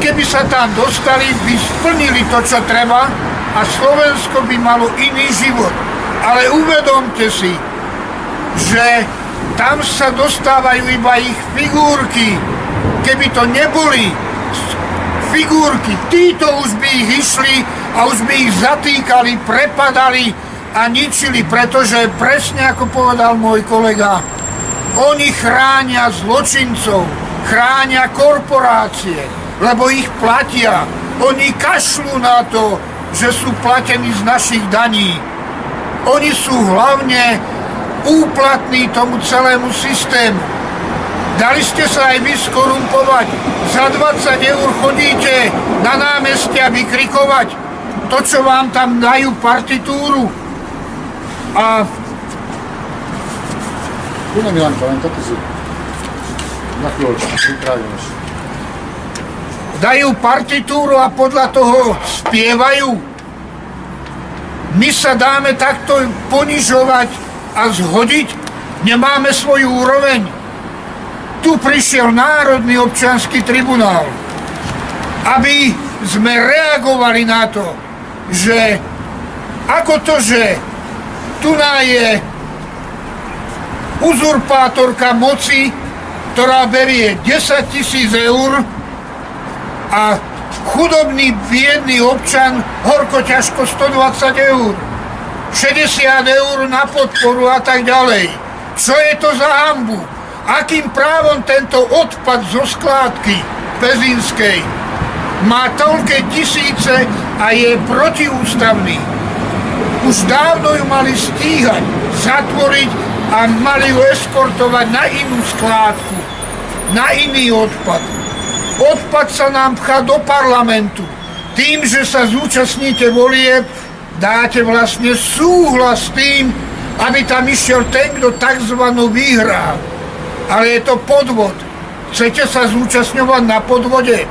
keby sa tam dostali, by splnili to, čo treba a Slovensko by malo iný život. Ale uvedomte si, že tam sa dostávajú iba ich figurky. Keby to neboli figurky, títo už by ich išli a už by ich zatýkali, prepadali a ničili, pretože presne ako povedal môj kolega, oni chránia zločincov, chránia korporácie, lebo ich platia. Oni kašľú na to, že sú platení z našich daní. Oni sú hlavne úplatní tomu celému systému. Dali ste sa aj vy skorumpovať. Za 20 eur chodíte na námestia vykrikovať to, čo vám tam dajú partitúru. A... Tu Milanko, len toto si na chvíľočku. Dajú partitúru a podľa toho spievajú. My sa dáme takto ponižovať a zhodiť? Nemáme svoju úroveň. Tu prišiel Národný občanský tribunál, aby sme reagovali na to, že ako to, že tu je uzurpátorka moci, ktorá berie 10 tisíc eur a chudobný, biedný občan horko ťažko 120 eur. 60 eur na podporu a tak ďalej. Čo je to za hambu? Akým právom tento odpad zo skládky Pezinskej má toľké tisíce a je protiústavný? Už dávno ju mali stíhať, zatvoriť a mali ju eskortovať na inú skládku, na iný odpad. Odpad sa nám pchá do parlamentu. Tým, že sa zúčastníte volieb, dáte vlastne súhlas tým, aby tam išiel ten, kto tzv. vyhrá. Ale je to podvod. Chcete sa zúčastňovať na podvode?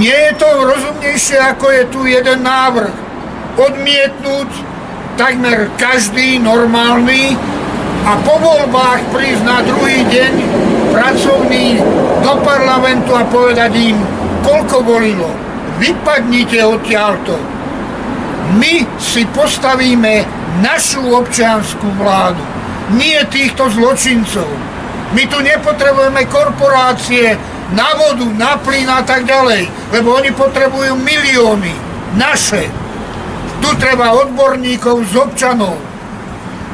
Nie je to rozumnejšie, ako je tu jeden návrh. Odmietnúť takmer každý normálny a po voľbách prísť na druhý deň pracovný do parlamentu a povedať im, koľko volilo. Vypadnite odtiaľto my si postavíme našu občianskú vládu, nie týchto zločincov. My tu nepotrebujeme korporácie na vodu, na plyn a tak ďalej, lebo oni potrebujú milióny, naše. Tu treba odborníkov z občanov.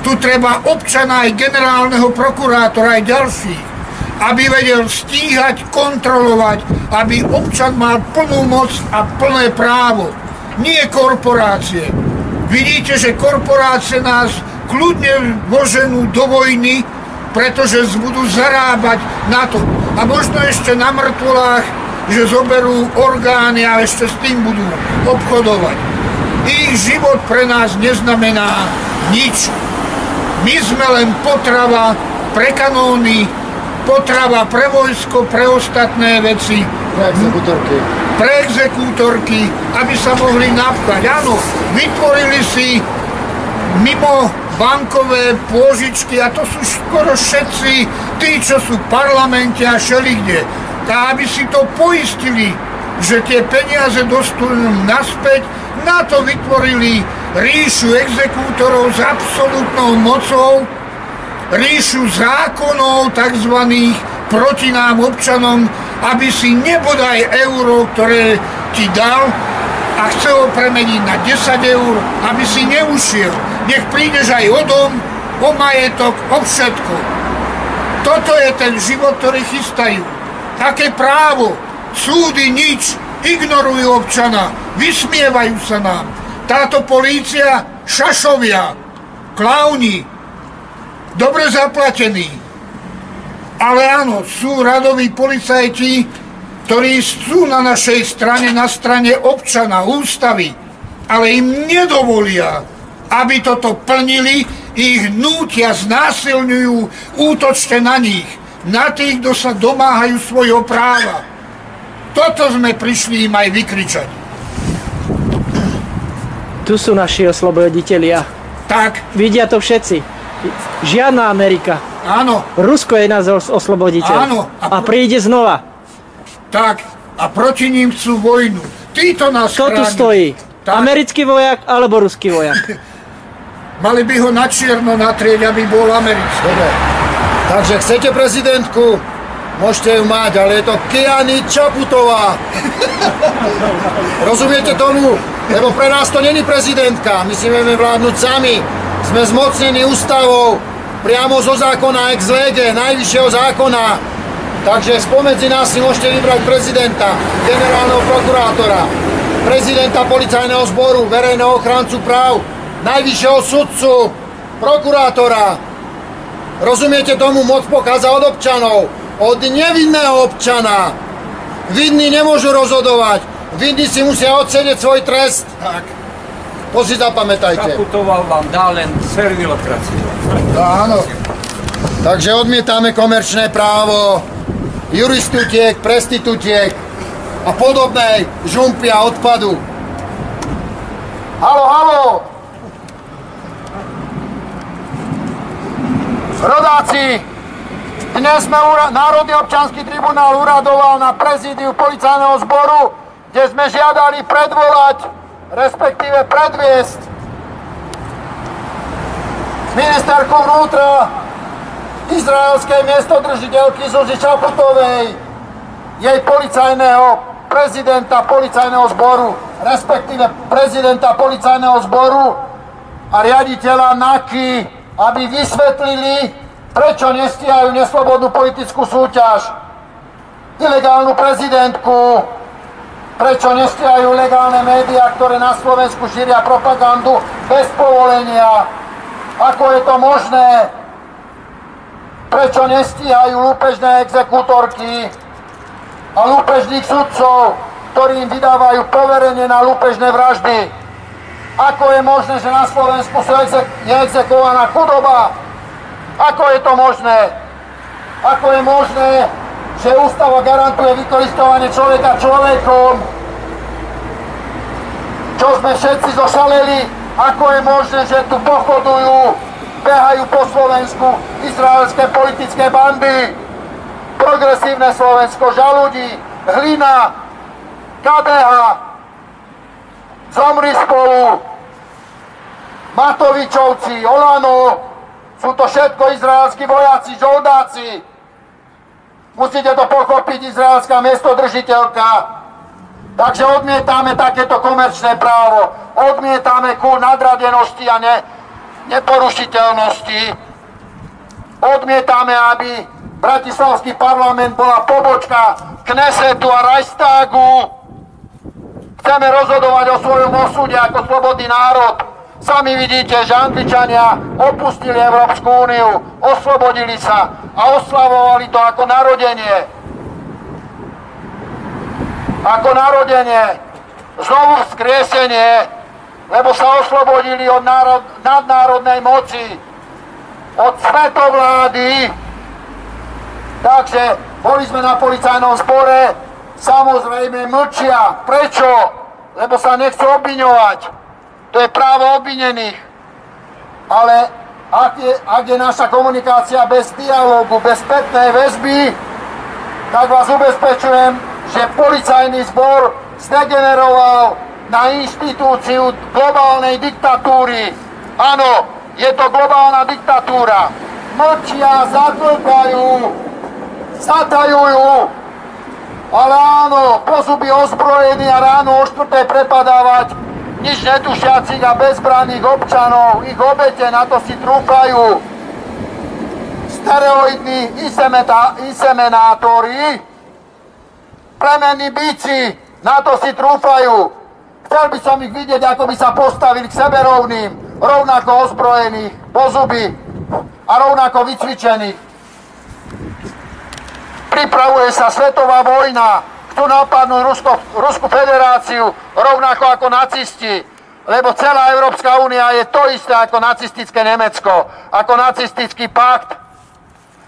Tu treba občana aj generálneho prokurátora, aj ďalších, aby vedel stíhať, kontrolovať, aby občan mal plnú moc a plné právo nie korporácie. Vidíte, že korporácie nás kľudne môženú do vojny, pretože budú zarábať na to. A možno ešte na mŕtvolách, že zoberú orgány a ešte s tým budú obchodovať. Ich život pre nás neznamená nič. My sme len potrava pre kanóny, potrava pre vojsko, pre ostatné veci. Pre exekútorky. Pre exekútorky, aby sa mohli napchať. Áno, vytvorili si mimo bankové pôžičky a to sú skoro všetci tí, čo sú v parlamente a šelikde. A aby si to poistili, že tie peniaze dostanú naspäť, na to vytvorili ríšu exekútorov s absolútnou mocou, ríšu zákonov tzv. proti nám občanom, aby si nebodaj euro, ktoré ti dal a chce ho premeniť na 10 eur, aby si neušiel. Nech prídeš aj o dom, o majetok, o všetko. Toto je ten život, ktorý chystajú. Také právo. Súdy nič. Ignorujú občana. Vysmievajú sa nám. Táto polícia, šašovia, klauni, dobre zaplatení. Ale áno, sú radoví policajti, ktorí sú na našej strane, na strane občana, ústavy, ale im nedovolia, aby toto plnili, ich nútia, znásilňujú, útočte na nich. na tých, kto sa domáhajú svojho práva. Toto sme prišli im aj vykričať. Tu sú naši osloboditelia. Tak, Vidia to všetci. Žiadna Amerika. áno, Rusko je nás os- osloboditeľ. Áno. A príde znova. tak. A proti ním chcú vojnu. Títo nás Kto tu stojí? Tak. Americký vojak alebo ruský vojak? Mali by ho na čierno natrieť, aby bol americký. Dobre. Takže chcete prezidentku? Môžete ju mať, ale je to Kiani Čaputová. Rozumiete tomu? Lebo pre nás to není prezidentka. My si vieme vládnuť sami. Sme zmocnení ústavou priamo zo zákona ex lege, najvyššieho zákona. Takže spomedzi nás si môžete vybrať prezidenta, generálneho prokurátora, prezidenta policajného zboru, verejného ochrancu práv, najvyššieho sudcu, prokurátora, Rozumiete tomu? Moc pochádza od občanov. Od nevinného občana. Vinní nemôžu rozhodovať. Vinní si musia odsedieť svoj trest. Tak. To si zapamätajte. Čaputoval vám dá len servilokraciu. No, áno. Takže odmietame komerčné právo, juristutiek, prestitutiek a podobnej žumpy a odpadu. Halo, halo! Rodáci, dnes sme Národný občanský tribunál uradoval na prezídiu policajného zboru, kde sme žiadali predvolať, respektíve predviesť ministerku vnútra izraelskej miestodržiteľky Zuzi Čaputovej, jej policajného prezidenta policajného zboru, respektíve prezidenta policajného zboru a riaditeľa NAKY, aby vysvetlili, prečo nestíhajú neslobodnú politickú súťaž, ilegálnu prezidentku, prečo nestíhajú legálne médiá, ktoré na Slovensku šíria propagandu bez povolenia, ako je to možné, prečo nestíhajú lúpežné exekútorky a lúpežných sudcov, ktorí im vydávajú poverenie na lúpežné vraždy. Ako je možné, že na Slovensku exek- je exekovaná chudoba? Ako je to možné? Ako je možné, že ústava garantuje vykoristovanie človeka človekom? Čo sme všetci zošaleli? Ako je možné, že tu pochodujú, behajú po Slovensku izraelské politické bandy? Progresívne Slovensko, Žaludí, Hlina, KDH, Zomri spolu, Matovičovci, Olano, sú to všetko izraelskí vojaci, žoldáci. Musíte to pochopiť, izraelská miestodržiteľka. Takže odmietame takéto komerčné právo, odmietame kult nadradenosti a ne, neporušiteľnosti. Odmietame, aby Bratislavský parlament bola pobočka Knesetu a Reichstagu. Chceme rozhodovať o svojom osude ako slobodný národ. Sami vidíte, že Angličania opustili Európsku úniu, oslobodili sa a oslavovali to ako narodenie. Ako narodenie, znovu vzkriesenie, lebo sa oslobodili od národ, nadnárodnej moci, od svetovlády. Takže boli sme na policajnom spore, samozrejme mlčia. Prečo? Lebo sa nechcú obviňovať. To je právo obvinených. Ale ak je, ak je naša komunikácia bez dialógu, bez spätnej väzby, tak vás ubezpečujem, že policajný zbor zdegeneroval na inštitúciu globálnej diktatúry. Áno, je to globálna diktatúra. Mlčia, zatlkajú, zatajujú, ale áno, pozuby ozbrojení a ráno o štvrtej prepadávať nič netušiacich a bezbranných občanov, ich obete na to si trúfajú. Stereoidní inseminátori, plemenní bíci, na to si trúfajú. Chcel by som ich vidieť, ako by sa postavili k sebe rovným, rovnako ozbrojených, pozuby a rovnako vycvičených. Pripravuje sa svetová vojna, chcú napadnúť Rusko, Ruskú federáciu, rovnako ako nacisti, lebo celá Európska únia je to isté ako nacistické Nemecko, ako nacistický pakt.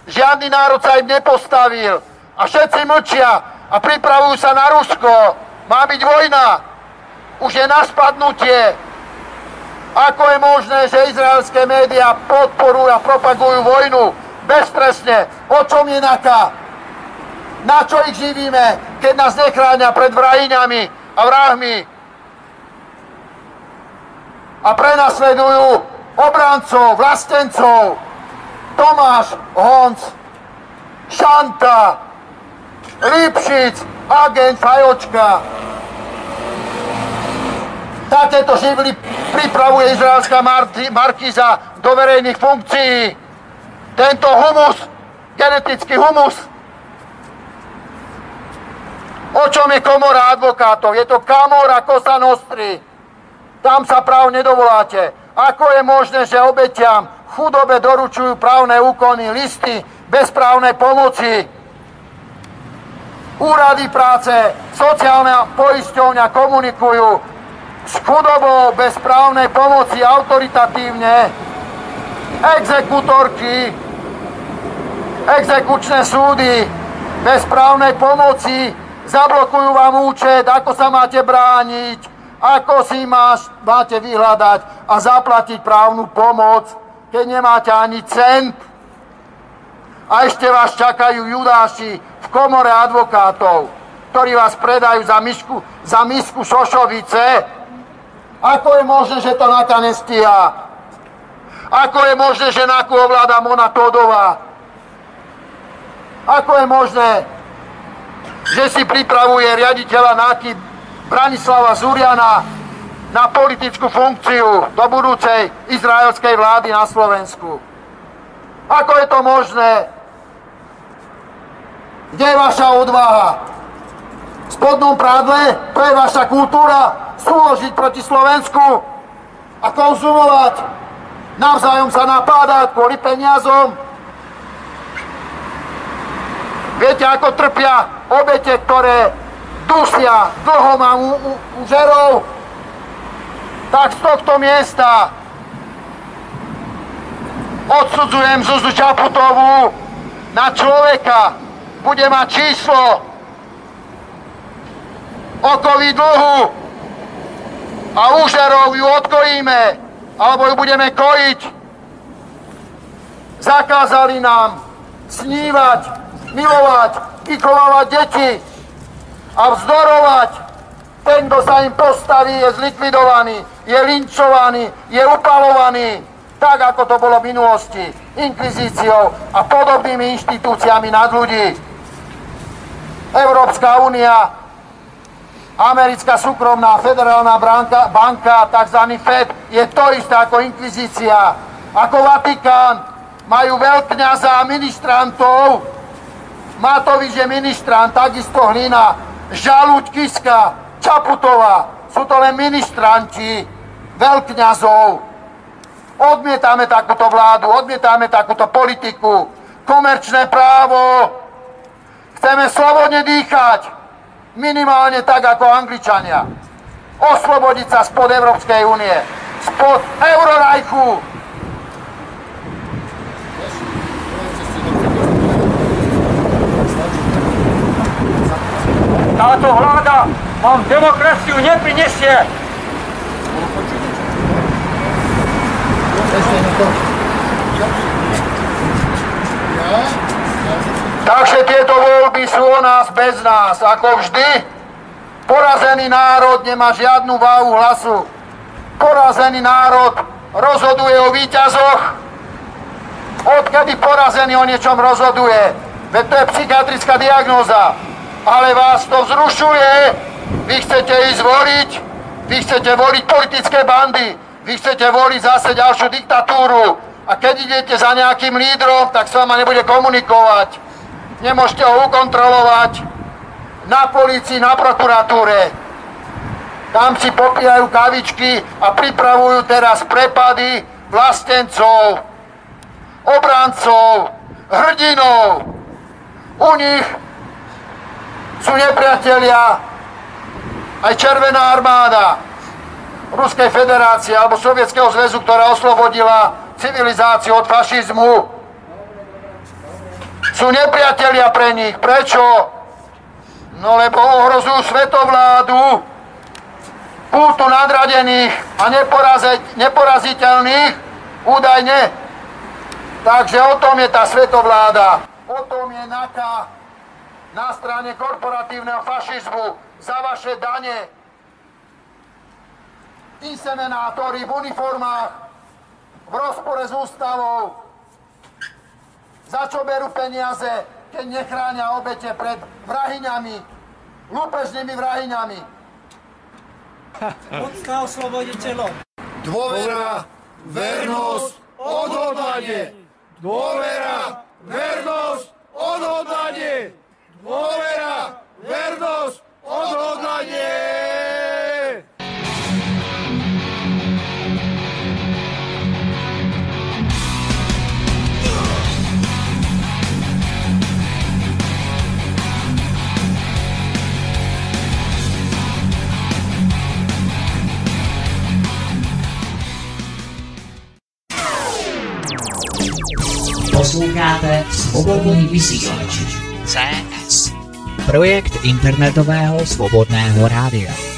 Žiadny národ sa im nepostavil. A všetci mlčia a pripravujú sa na Rusko. Má byť vojna. Už je na spadnutie. Ako je možné, že izraelské médiá podporujú a propagujú vojnu bezpresne? O čom je naká? Na čo ich živíme, keď nás nechránia pred vrahýňami a vrahmi? A prenasledujú obrancov, vlastencov, Tomáš Honc, Šanta, Lipšic, agent Fajočka. Takéto živly pripravuje izraelská markíza do verejných funkcií. Tento humus, genetický humus, O čom je komora advokátov? Je to kamora Kosa Nostri. Tam sa práv nedovoláte. Ako je možné, že obetiam chudobe doručujú právne úkony, listy bez právnej pomoci? Úrady práce, sociálna poisťovňa komunikujú s chudobou bez právnej pomoci autoritatívne. Exekutorky, exekučné súdy bez právnej pomoci zablokujú vám účet, ako sa máte brániť, ako si máš, máte vyhľadať a zaplatiť právnu pomoc, keď nemáte ani cent. A ešte vás čakajú judáši v komore advokátov, ktorí vás predajú za, myšku, za misku šošovice. Ako je možné, že to Naka nestíha? Ako je možné, že Naku ovláda Mona Todová? Ako je možné, že si pripravuje riaditeľa NAKY Branislava Zuriana na politickú funkciu do budúcej izraelskej vlády na Slovensku. Ako je to možné? Kde je vaša odvaha? V spodnom prádle? To je vaša kultúra? Súložiť proti Slovensku a konzumovať? Navzájom sa napádať kvôli peniazom? Viete, ako trpia obete, ktoré dusia dlho mám u, u, u? Tak z tohto miesta odsudzujem Zuzu Čaputovú na človeka. Bude mať číslo okový dlhu a úžerov ju odkojíme, alebo ju budeme kojiť. Zakázali nám snívať milovať, vychovávať deti a vzdorovať. Ten, kto sa im postaví, je zlikvidovaný, je linčovaný, je upalovaný, tak ako to bolo v minulosti, inkvizíciou a podobnými inštitúciami nad ľudí. Európska únia, americká súkromná federálna banka, banka, tzv. FED, je to isté ako inkvizícia. Ako Vatikán majú veľkňaza a ministrantov, Matovič je ministrán, takisto Hlina, Žaluť, Kiska, Čaputová. Sú to len ministranti veľkňazov. Odmietame takúto vládu, odmietame takúto politiku, komerčné právo. Chceme slobodne dýchať, minimálne tak ako Angličania. Oslobodiť sa spod Európskej únie, spod Eurorajchu, Táto vláda vám demokraciu neprinesie. Takže tieto voľby sú o nás bez nás, ako vždy. Porazený národ nemá žiadnu váhu hlasu. Porazený národ rozhoduje o výťazoch. Odkedy porazený o niečom rozhoduje? Veď to je psychiatrická diagnóza ale vás to vzrušuje. Vy chcete ísť voliť, vy chcete voliť politické bandy, vy chcete voliť zase ďalšiu diktatúru. A keď idete za nejakým lídrom, tak s vama nebude komunikovať. Nemôžete ho ukontrolovať na policii, na prokuratúre. Tam si popíjajú kavičky a pripravujú teraz prepady vlastencov, obrancov, hrdinov. U nich sú nepriatelia aj Červená armáda Ruskej federácie alebo Sovietskeho zväzu, ktorá oslobodila civilizáciu od fašizmu. sú nepriatelia pre nich. Prečo? No lebo ohrozujú svetovládu, pútu nadradených a neporaziteľných, údajne. Takže o tom je tá svetovláda. O tom je NAKA na strane korporatívneho fašizmu za vaše dane. Inseminátori v uniformách v rozpore s ústavou. Za čo berú peniaze, keď nechránia obete pred vrahyňami, lúpežnými vrahyňami. Mocná osloboditeľom. Dôvera, vernosť, odhodlanie. Dôvera, vernosť, odhodlanie. Dôvera, vernosť, odhodlanie. Posloucháte svobodný vysílač. CS. Projekt internetového svobodného rádia.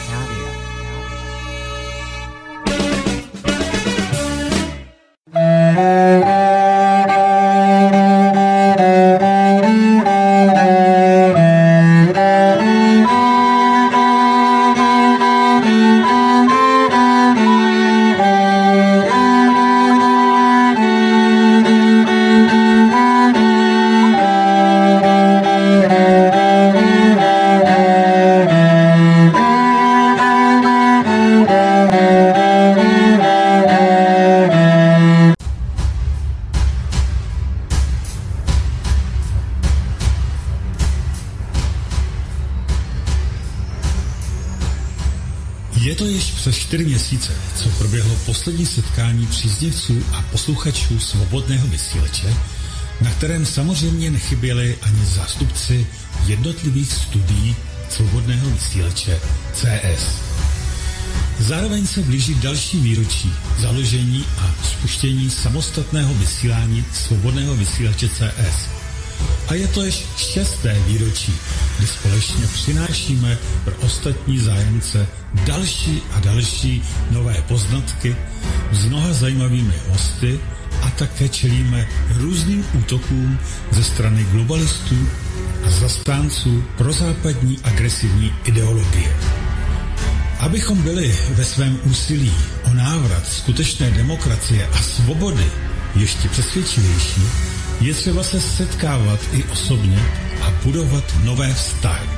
Poslední setkání příznivců a posluchačů svobodného vysílače, na kterém samozřejmě nechyběli ani zástupci jednotlivých studií svobodného vysílače CS. Zároveň se blíží další výročí založení a spuštění samostatného vysílání svobodného vysílače CS. A je to již šesté výročí, kdy společně přinášíme pro ostatní zájemce další a další nové poznatky s mnoha zajímavými hosty a také čelíme různým útokům ze strany globalistů a zastánců prozápadní agresivní ideologie. Abychom byli ve svém úsilí o návrat skutečné demokracie a svobody ještě přesvědčivější, je třeba se setkávat i osobně a budovat nové vztahy.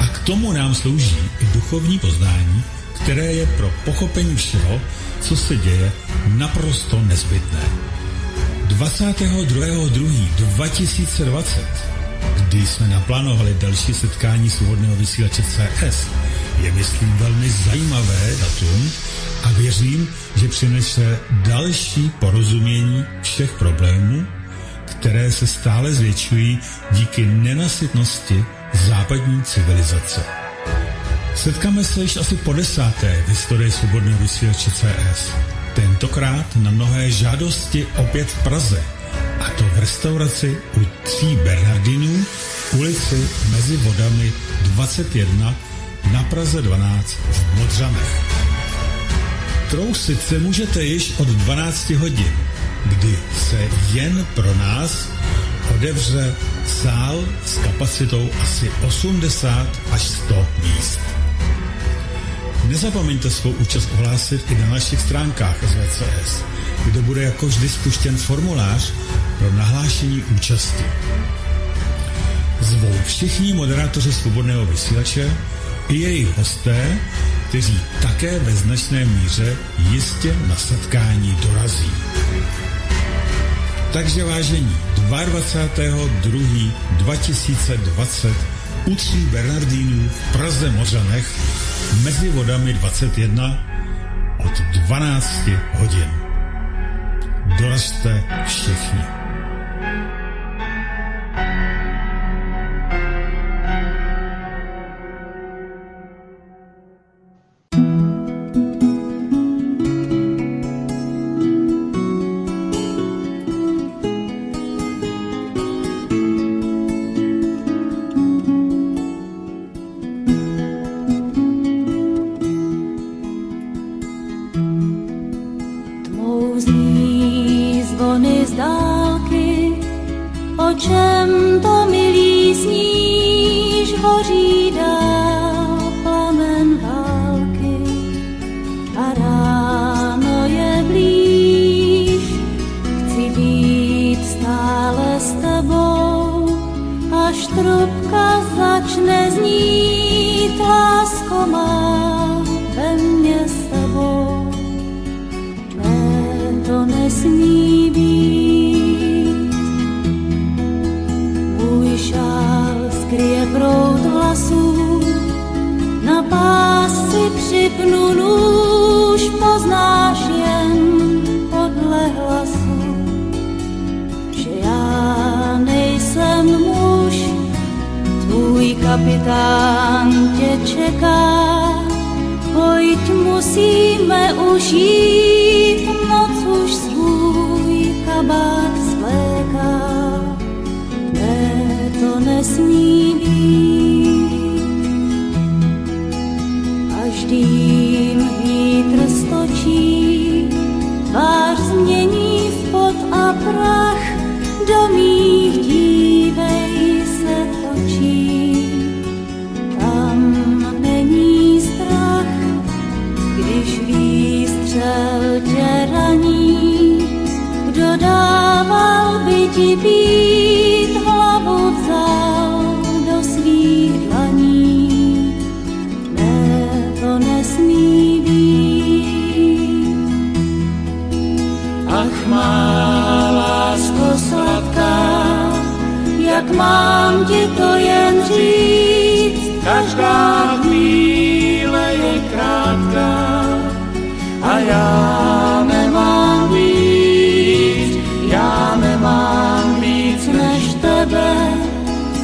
A k tomu nám slouží i duchovní poznání, které je pro pochopení všeho, co se děje, naprosto nezbytné. 22.2.2020, kdy jsme naplánovali další setkání svobodného vysílače CS, je myslím velmi zajímavé datum a věřím, že přinese další porozumění všech problémů, které se stále zvětšují díky nenasytnosti západní civilizace. Setkáme se již asi po desáté v historii svobodného vysílače CS. Tentokrát na mnohé žádosti opět v Praze, a to v restauraci u tří Bernardinů, ulici mezi vodami 21 na Praze 12 v Modřanech. Trousit se můžete již od 12 hodin, kdy se jen pro nás otevře sál s kapacitou asi 80 až 100 míst. Nezapomeňte svou účast ohlásit i na našich stránkách SVCS, kde bude jako vždy spuštěn formulář pro nahlášení účasti. Zvou všichni moderátoři svobodného vysílače i jejich hosté, kteří také ve značné míře jistě na setkání dorazí. Takže vážení, 22.2.2020 u tří Bernardínů v Praze Mořanech mezi vodami 21 od 12 hodin. Dorazte všichni. Každá chvíle je krátká a já nemám víc, já nemám víc než tebe,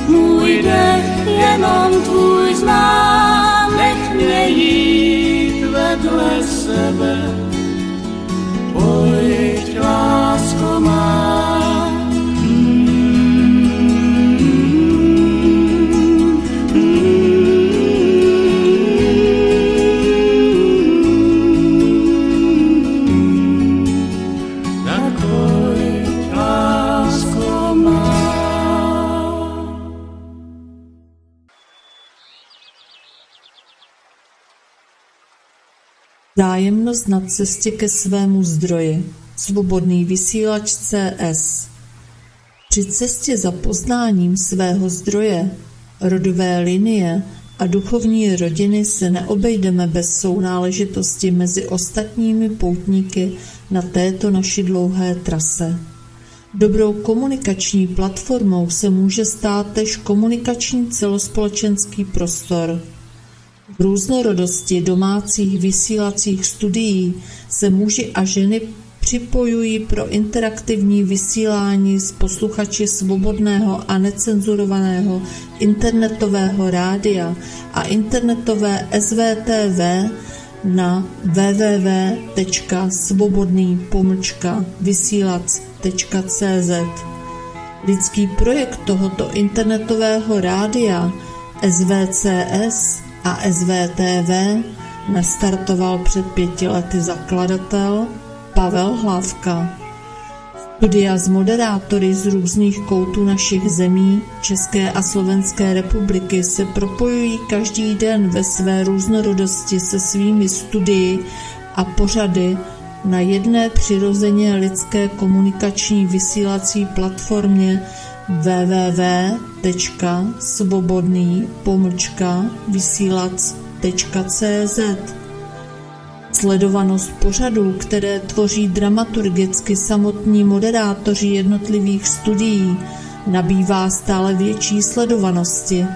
můj dech jenom tvůj znám, Zájemnost na cestě ke svému zdroji. Svobodný vysílač CS. Při cestě za poznáním svého zdroje, rodové linie a duchovní rodiny se neobejdeme bez sounáležitosti mezi ostatními poutníky na této naší dlouhé trase. Dobrou komunikační platformou se může stát tež komunikační celospolečenský prostor. V různorodosti domácích vysílacích studií se muži a ženy připojují pro interaktivní vysílání s posluchači svobodného a necenzurovaného internetového rádia a internetové SVTV na www.svobodný-vysílac.cz Lidský projekt tohoto internetového rádia SVCS a SVTV nastartoval před pěti lety zakladatel Pavel Hlavka. Studia s moderátory z různých koutů našich zemí, České a Slovenské republiky se propojují každý den ve své různorodosti se svými studii a pořady na jedné přirozeně lidské komunikační vysílací platformě www.svobodný-vysílac.cz Sledovanost pořadů, které tvoří dramaturgicky samotní moderátoři jednotlivých studií, nabývá stále větší sledovanosti.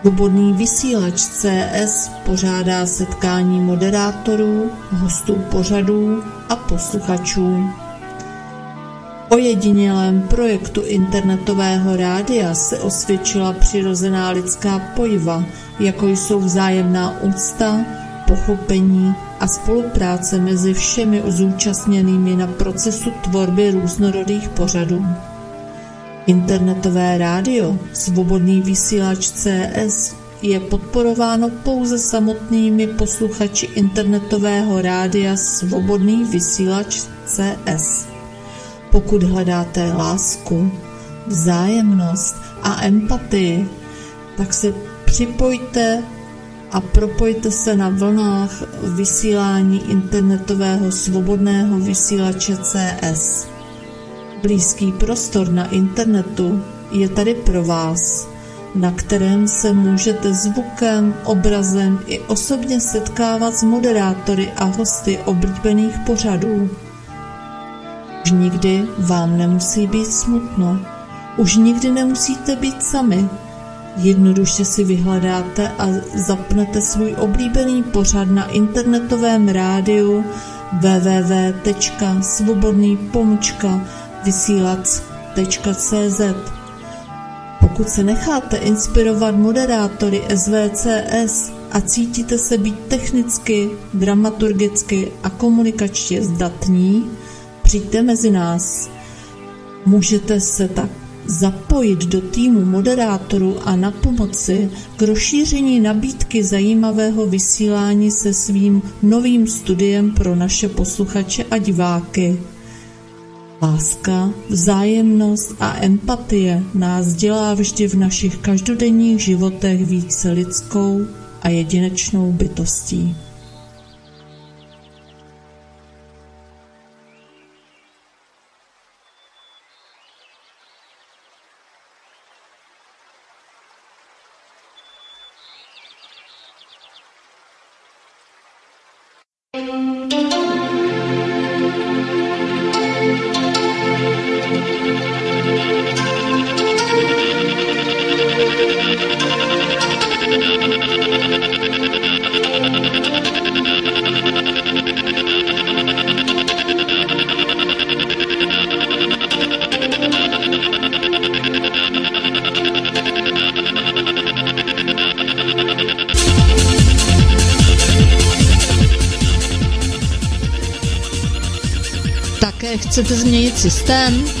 Svobodný vysílač CS pořádá setkání moderátorů, hostů pořadů a posluchačů. Ojedinělém projektu internetového rádia se osvědčila přirozená lidská pojiva, jako jsou vzájemná úcta, pochopení a spolupráce mezi všemi zúčastněnými na procesu tvorby různorodých pořadů. Internetové rádio Svobodný vysílač CS je podporováno pouze samotnými posluchači internetového rádia Svobodný vysílač CS. Pokud hledáte lásku, vzájemnost a empatii, tak se připojte a propojte se na vlnách vysílání internetového svobodného vysílače CS. Blízký prostor na internetu je tady pro vás, na kterém se můžete zvukem, obrazem i osobně setkávat s moderátory a hosty oblíbených pořadů. Už nikdy vám nemusí být smutno. Už nikdy nemusíte být sami. Jednoduše si vyhledáte a zapnete svůj oblíbený pořad na internetovém rádiu www.svobodný-vysílac.cz Pokud se necháte inspirovat moderátory SVCS a cítíte se být technicky, dramaturgicky a komunikačně zdatní, přijďte mezi nás. Můžete se tak zapojit do týmu moderátorů a na pomoci k rozšíření nabídky zajímavého vysílání se svým novým studiem pro naše posluchače a diváky. Láska, vzájemnost a empatie nás dělá vždy v našich každodenních životech více lidskou a jedinečnou bytostí. están